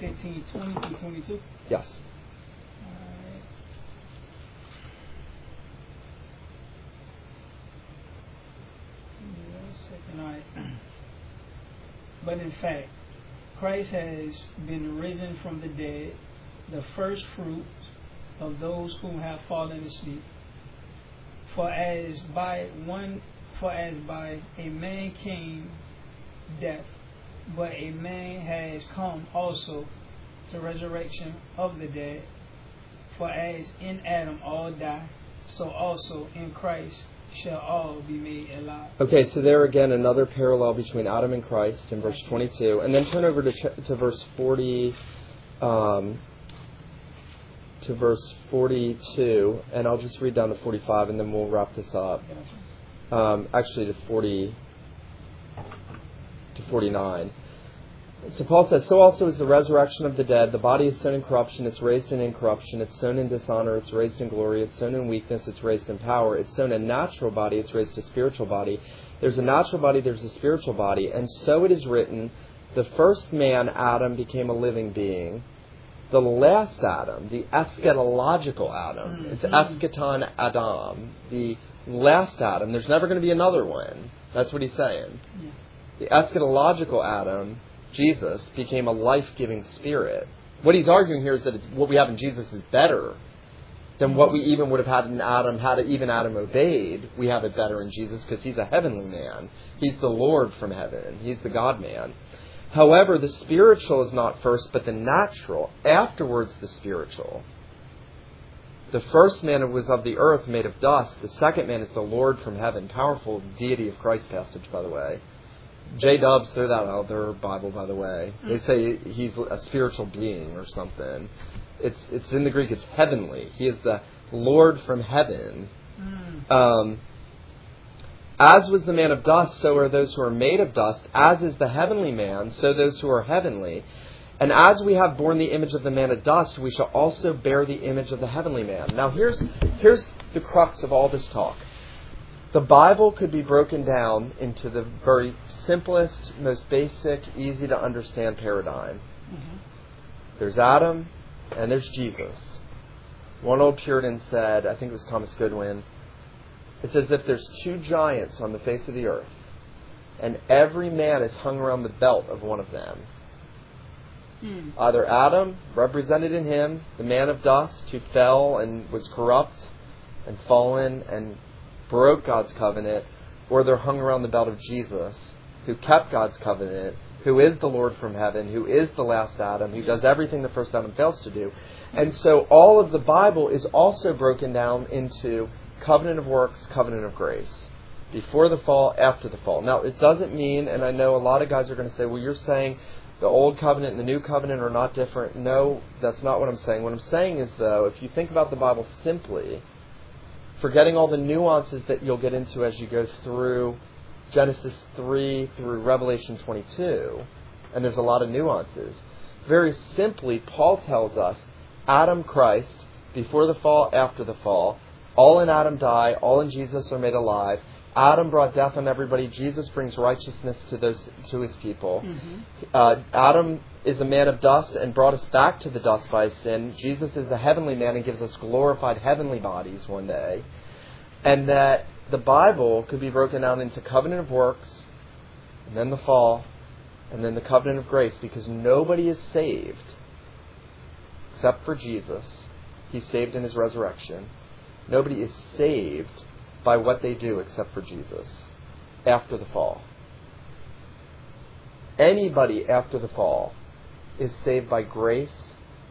15, 20 through 22. Yes. Alright. Give me one second. Alright. But in fact, Christ has been risen from the dead, the first fruits of those who have fallen asleep. For as by one for as by a man came death, but a man has come also to resurrection of the dead. For as in Adam all die, so also in Christ shall all be made alive. Okay, so there again, another parallel between Adam and Christ in verse 22. And then turn over to, to verse 40, um, to verse 42, and I'll just read down to 45, and then we'll wrap this up. Um, actually, to 40, to 49. so Paul says, so also is the resurrection of the dead. The body is sown in corruption, it's raised in incorruption. It's sown in dishonor, it's raised in glory. It's sown in weakness, it's raised in power. It's sown a natural body, it's raised a spiritual body. There's a natural body, there's a spiritual body. And so it is written, the first man, Adam, became a living being. The last Adam, the eschatological Adam, mm-hmm. it's eschaton Adam, the last Adam. There's never going to be another one. That's what he's saying. Yeah. The eschatological Adam, Jesus, became a life giving spirit. What he's arguing here is that it's, what we have in Jesus is better than what we mm-hmm. even would have had in Adam, had even Adam obeyed. We have it better in Jesus because he's a heavenly man. He's the Lord from heaven, he's the God man. However, the spiritual is not first, but the natural. Afterwards, the spiritual. The first man was of the earth, made of dust. The second man is the Lord from heaven. Powerful deity of Christ passage, by the way. J Dubs threw that out of their Bible, by the way. They say he's a spiritual being or something. It's it's in the Greek. It's heavenly. He is the Lord from heaven. Mm. Um, as was the man of dust, so are those who are made of dust. As is the heavenly man, so those who are heavenly. And as we have borne the image of the man of dust, we shall also bear the image of the heavenly man. Now, here's, here's the crux of all this talk. The Bible could be broken down into the very simplest, most basic, easy to understand paradigm. Mhm. There's Adam and there's Jesus. One old Puritan said, I think it was Thomas Goodwin, it's as if there's two giants on the face of the earth, and every man is hung around the belt of one of them. Mm. Either Adam, represented in him, the man of dust who fell and was corrupt and fallen and broke God's covenant, or they're hung around the belt of Jesus, who kept God's covenant, who is the Lord from heaven, who is the last Adam, who does everything the first Adam fails to do. And so all of the Bible is also broken down into covenant of works, covenant of grace. Before the fall, after the fall. Now, it doesn't mean, and I know a lot of guys are going to say, well, you're saying the old covenant and the new covenant are not different. No, that's not what I'm saying. What I'm saying is, though, if you think about the Bible simply, forgetting all the nuances that you'll get into as you go through Genesis 3 through Revelation 22, and there's a lot of nuances. Very simply, Paul tells us Adam, Christ, before the fall, after the fall, all in Adam die, all in Jesus are made alive. Adam brought death on everybody. Jesus brings righteousness to those to his people. Mhm. Uh, Adam is a man of dust and brought us back to the dust by sin. Jesus is the heavenly man and gives us glorified heavenly bodies one day. And that the Bible could be broken down into covenant of works, and then the fall, and then the covenant of grace, because nobody is saved except for Jesus. He's saved in his resurrection. Nobody is saved by what they do except for Jesus after the fall. Anybody after the fall is saved by grace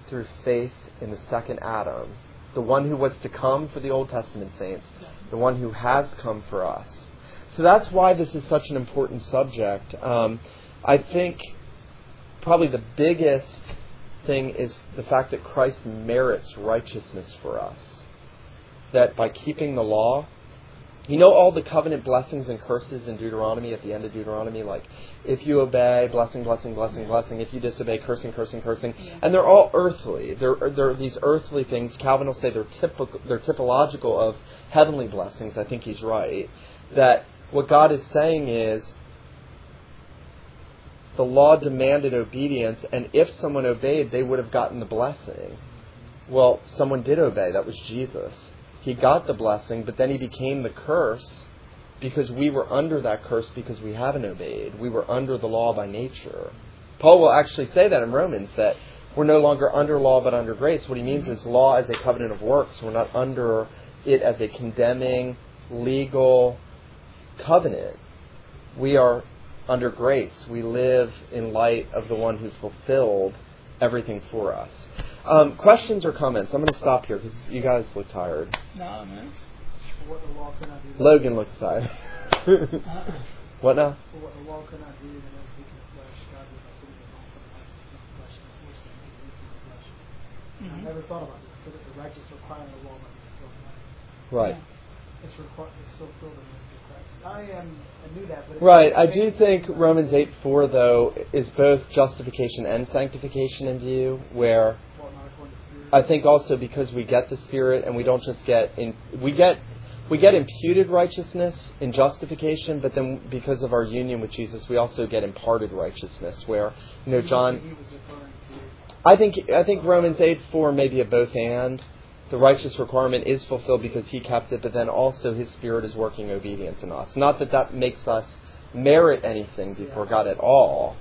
through faith in the second Adam, the one who was to come for the Old Testament saints, the one who has come for us. So that's why this is such an important subject. Um, I think probably the biggest thing is the fact that Christ merits righteousness for us. That by keeping the law, you know all the covenant blessings and curses in Deuteronomy at the end of Deuteronomy, like if you obey, blessing, blessing, blessing, blessing. If you disobey, cursing, cursing, cursing. And they're all earthly. They're they're these earthly things. Calvin will say they're typical. They're typological of heavenly blessings. I think he's right. That what God is saying is the law demanded obedience, and if someone obeyed, they would have gotten the blessing. Well, someone did obey. That was Jesus. He got the blessing, but then he became the curse because we were under that curse because we haven't obeyed. We were under the law by nature. Paul will actually say that in Romans that we're no longer under law but under grace. What he means is law as a covenant of works. We're not under it as a condemning, legal covenant. We are under grace. We live in light of the one who fulfilled everything for us. Um, questions or comments? I'm going to stop here because you guys look tired. No, man. What the law could do. Logan looks tired. Uh-uh. what now? For what the law could do, then as weak in the flesh, God did by sending his own son righteous in the flesh, and for sin he was in the flesh. I never thought about this, so that the righteous require the law might be fulfilled in us. Right. it's required. It's still filled in Mr. Christ. I am. I knew that, Right. I do think Romans 8 4, though, is both justification and sanctification in view, where Well, not according to Spirit. I think also because we get the Spirit and we don't just get in, we get we get imputed righteousness in justification, but then because of our union with Jesus, we also get imparted righteousness. Where you know John, was referring to. I think I think Romans eight four may be a both and. The righteous requirement is fulfilled because he kept it, but then also his Spirit is working obedience in us. Not that that makes us merit anything before God at all,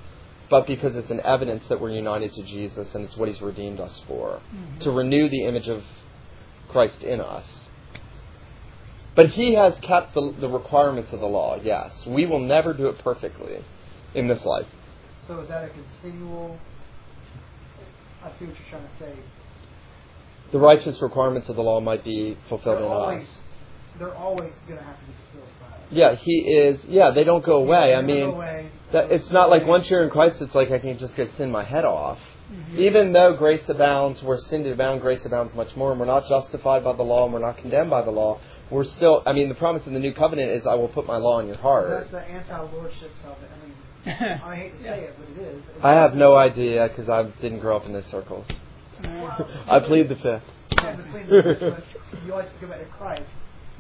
but because it's an evidence that we're united to Jesus and it's what he's redeemed us for mm-hmm. to renew the image of Christ in us. But he has kept the, the requirements of the law, yes. We will never do it perfectly in this life. So is that a continual? I see what you're trying to say. The righteous requirements of the law might be fulfilled They're in always, us. they're always going to have to be fulfilled by us. Yeah, he is. Yeah, they don't go away. They I mean, away. that, it's not like once you're in Christ, it's like I can just go sin my head off. Mhm. Even though grace abounds, where sin did abound, grace abounds much more, and we're not justified by the law, and we're not condemned by the law. We're still. I mean, the promise in the new covenant is, "I will put my law in your heart." That's the anti-lordship salvation. I mean, I hate to say it, but it is. It's I have no idea because I didn't grow up in those circles. I plead the fifth. Yeah, the you always go back to Christ.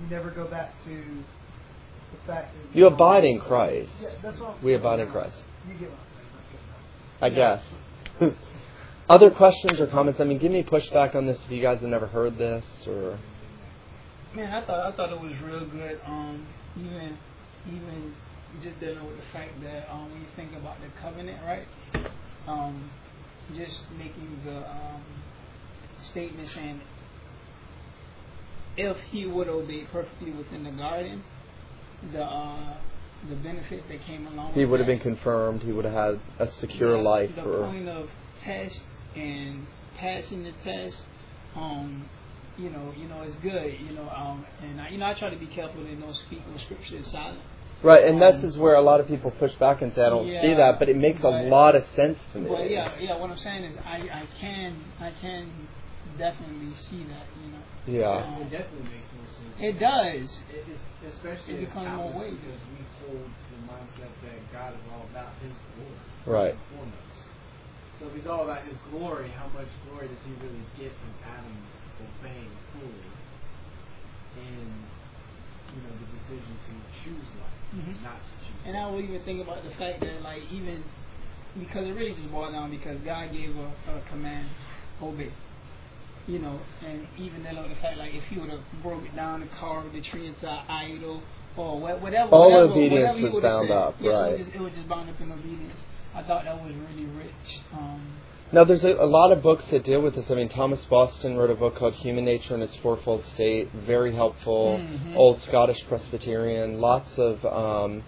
You never go back to the fact that You abide in Christ. Yeah, that's what We abide in Christ. You get what I'm saying. That's good enough. I guess. Other questions or comments? I mean, give me pushback on this if you guys have never heard this or. Man, I thought I thought it was real good. Um, even even just dealing with the fact that um, when you think about the covenant, right? Um, just making the um, statement saying if he would obey perfectly within the garden, the uh, the benefits that came along. He would have been confirmed. He would have had a secure the, life. The point of test and passing the test, um, you know, you know, it's good, you know, um, and I, you know, I try to be careful to don't speak when scripture is silent. Right, and this is where a lot of people push back and say, I don't see that, but it makes a lot of sense to me. But yeah, yeah, what I'm saying is, I, I can, I can definitely see that, you know. Yeah. It definitely makes more sense. It does. It is, especially It as becomes more Calvinists, weight. because we hold the mindset that God is all about His glory. Right. Foremost. So if He's all about His glory, how much glory does He really get from Adam obeying fully in, you know, the decision to choose life, Mhm. not to choose. And I will even think about the fact that, like, even because it really just boiled down because God gave a, a command, obey. You know, and even then, like, the fact, like, if He would have broke it down and carved the tree into an idol or whatever, All whatever, obedience whatever he was would've bound said. up, yeah, right. It was, just, it was just bound up in obedience. I thought that was really rich. Um, Now, there's a, a lot of books that deal with this. I mean, Thomas Boston wrote a book called Human Nature in its Fourfold State. Very helpful. Mhm. Old Scottish Presbyterian. Lots of. Um,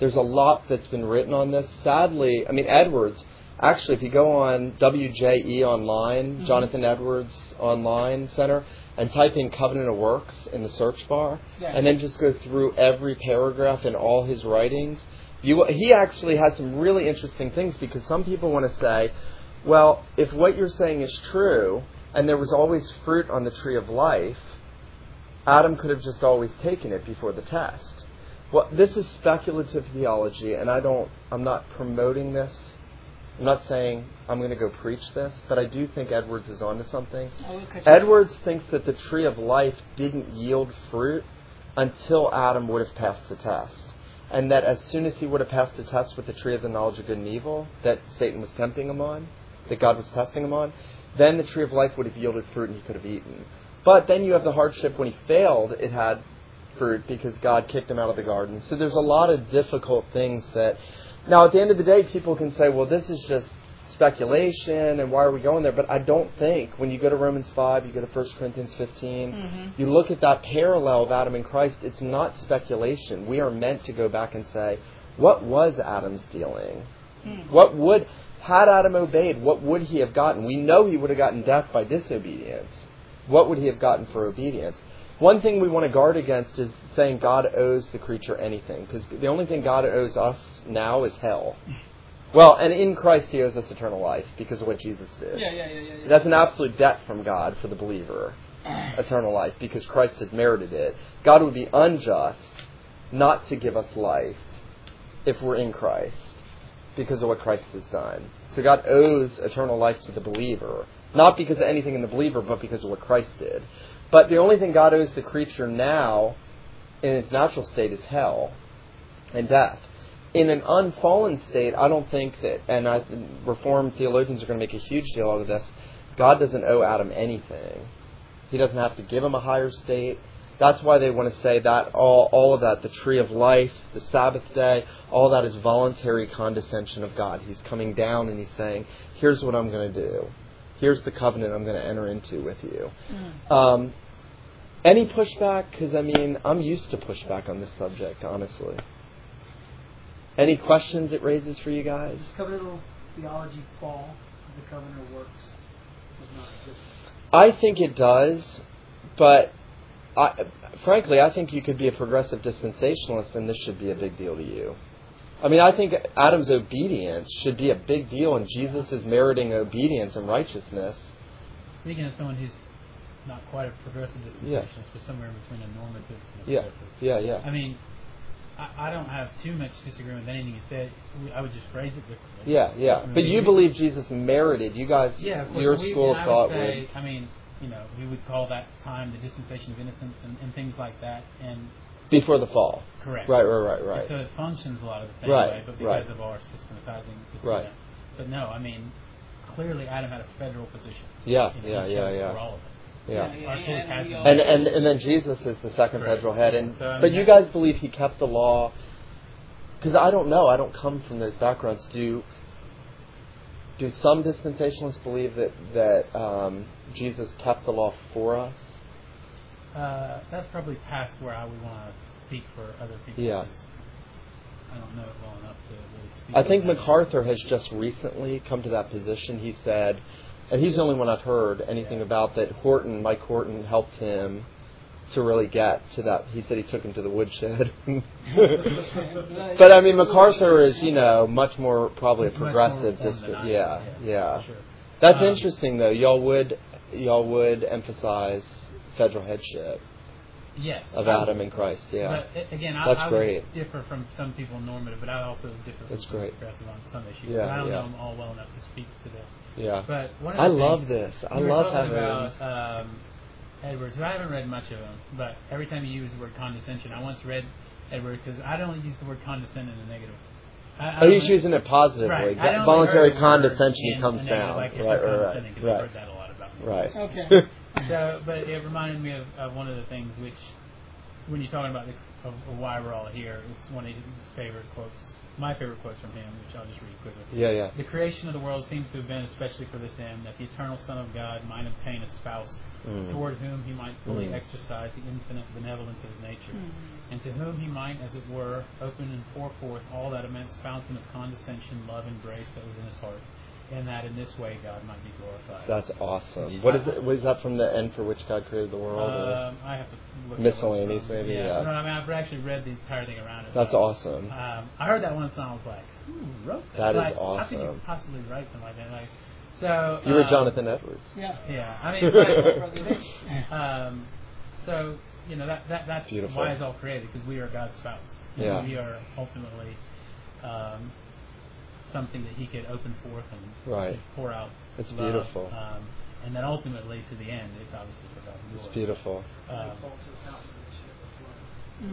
there's a lot that's been written on this. Sadly, I mean, Edwards. Actually, if you go on WJE online, Mhm. Jonathan Edwards Online Center, and type in Covenant of Works in the search bar, Yeah. and then just go through every paragraph in all his writings, you he actually has some really interesting things because some people want to say, well, if what you're saying is true, and there was always fruit on the tree of life, Adam could have just always taken it before the test. Well, this is speculative theology, and I don't. I'm not promoting this. I'm not saying I'm going to go preach this, but I do think Edwards is onto something. I will cut you- Edwards thinks that the tree of life didn't yield fruit until Adam would have passed the test. And that as soon as he would have passed the test with the tree of the knowledge of good and evil that Satan was tempting him on, that God was testing him on, then the tree of life would have yielded fruit and he could have eaten. But then you have the hardship when he failed, it had fruit because God kicked him out of the garden. So there's a lot of difficult things that. Now, at the end of the day, people can say, well, this is just speculation and why are we going there? But I don't think when you go to Romans 5, you go to 1 Corinthians 15, Mhm. you look at that parallel of Adam and Christ, it's not speculation. We are meant to go back and say, what was Adam's dealing? Mm. What would, had Adam obeyed, what would he have gotten? We know he would have gotten death by disobedience. What would he have gotten for obedience? One thing we want to guard against is saying God owes the creature anything, because the only thing God owes us now is hell. Well, and in Christ he owes us eternal life because of what Jesus did. Yeah, yeah, yeah, yeah. yeah. That's an absolute debt from God for the believer. eternal life because Christ has merited it. God would be unjust not to give us life if we're in Christ because of what Christ has done. So God owes eternal life to the believer, not because of anything in the believer, but because of what Christ did. But the only thing God owes the creature now in its natural state is hell and death. In an unfallen state, I don't think that, and I, Reformed theologians are going to make a huge deal out of this, God doesn't owe Adam anything. He doesn't have to give him a higher state. That's why they want to say that all, all of that, the tree of life, the Sabbath day, all that is voluntary condescension of God. He's coming down and he's saying, here's what I'm going to do. Here's the covenant I'm going to enter into with you. Mm. Um, any pushback? Because, I mean, I'm used to pushback on this subject, honestly. Any questions it raises for you guys? Does covenantal theology fall if the covenant works does not exist? I think it does, but I, frankly, I think you could be a progressive dispensationalist and this should be a big deal to you. I mean, I think Adam's obedience should be a big deal, and Jesus is meriting obedience and righteousness. Speaking of someone who's not quite a progressive dispensationalist, but somewhere in between a normative and a Yeah, progressive. yeah, yeah. I mean, I, I don't have too much disagreement with anything you said. I would just phrase it differently. Yeah, yeah. I mean, But you believe Jesus merited. You guys, Yeah, your we, school and of I thought would say, would. I mean, you know, we would call that time the dispensation of innocence and, and things like that. And Before the fall. correct. Right, right, right, right. So it functions a lot of the same Right, way, but because right. of our systematizing, it's Right. not. But no, I mean, clearly Adam had a federal position. Yeah, You know, yeah, yeah, yeah. For all of us. Yeah. Our choice has we been all- And, and and then Jesus is the second Correct. federal head, and So, I but you guys believe he kept the law? Because I don't know. I don't come from those backgrounds. Do do some dispensationalists believe that that um, Jesus kept the law for us? Uh, that's probably past where I would want to speak for other people. 'cause I don't know it well enough to really speak. I think that. MacArthur has just recently come to that position. He said, and he's the only one I've heard anything Yeah. about that. Horton, Mike Horton, helped him to really get to that. He said he took him to the woodshed. but I mean, MacArthur is you know much more probably a much more progressive. reformed Disp- than I am, yeah, yeah. Sure. That's Um, interesting though. Y'all would y'all would emphasize federal headship Yes. of. Adam and Christ. Yeah, But again, I, That's I great. differ from some people normative, but I also differ That's from some great. progressive on some issues. Yeah, I don't yeah. know them all well enough to speak to them. yeah. But one of I love this. I love having. about um, Edwards. who I haven't read much of him, but every time you use the word condescension, I once read Edward because I don't use the word condescend in a negative. I, I Oh, don't he's using it positively. Right. I That voluntary heard the word condescension in comes down. Like, Right, you're right, condescending, right, 'cause I've right, heard that a lot about me. right. Okay. So, but it reminded me of, of one of the things which, when you're talking about the, of, of why we're all here, it's one of his favorite quotes, my favorite quotes from him, which I'll just read quickly. Yeah, yeah. The creation of the world seems to have been especially for this end, that the eternal Son of God might obtain a spouse, Mm. toward whom he might fully Mm. exercise the infinite benevolence of his nature, and to whom he might, as it were, open and pour forth all that immense fountain of condescension, love, and grace that was in his heart, and that in this way God might be glorified. That's awesome. What is it? What is that from the end for which God created the world? or- Um, I have to look Miscellanies, at what it's maybe, from. yeah. No, I mean, I've actually read the entire thing around it. That's but, awesome. Um, I heard that one song. I was like, who wrote that? That is like, How could you awesome. possibly write something like that? Like, so You were um, Jonathan Edwards. Yeah. Yeah, I mean, right. um, so you know that that that's Beautiful. why it's all created because we are God's spouse. Yeah. we are ultimately um, something that He could open forth and Right. pour out. It's love, beautiful. Um, and then ultimately, to the end, it's obviously for God's glory. It's beautiful. Um,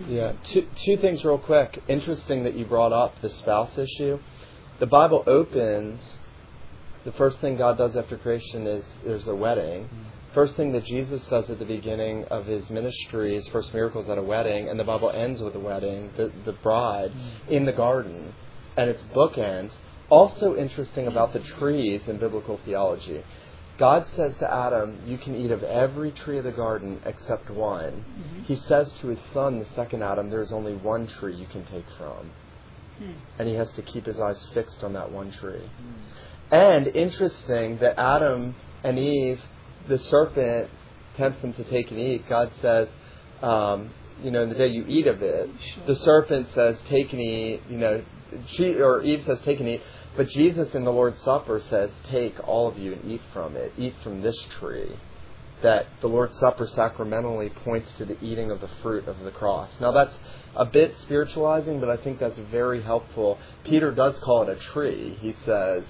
Yeah. Two, two things real quick. Interesting that you brought up the spouse issue. The Bible opens, the first thing God does after creation is there's a wedding. First thing that Jesus does at the beginning of his ministry, his first miracle is at a wedding, and the Bible ends with a wedding, the, the bride, in the garden, and it's bookends. Also interesting about the trees in biblical theology. God says to Adam, You can eat of every tree of the garden except one. Mm-hmm. He says to his son, the second Adam, There's only one tree you can take from. Hmm. And he has to keep his eyes fixed on that one tree. Hmm. And interesting that Adam and Eve, the serpent tempts them to take and eat. God says, um, you know, in the day you eat of it, the serpent says, take and eat, you know, she, or Eve says, take and eat. But Jesus in the Lord's Supper says, take all of you and eat from it. Eat from this tree. that the Lord's Supper sacramentally points to the eating of the fruit of the cross. Now, that's a bit spiritualizing, but I think that's very helpful. Peter does call it a tree. He says,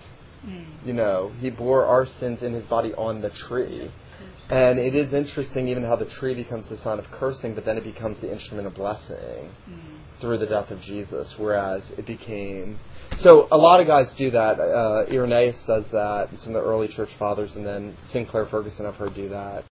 hmm. you know, he bore our sins in his body on the tree. And it is interesting even how the tree becomes the sign of cursing, but then it becomes the instrument of blessing hmm. Through the death of Jesus, whereas it became. So a lot of guys do that. Uh, Irenaeus does that, some of the early church fathers, and then Sinclair Ferguson I've heard do that.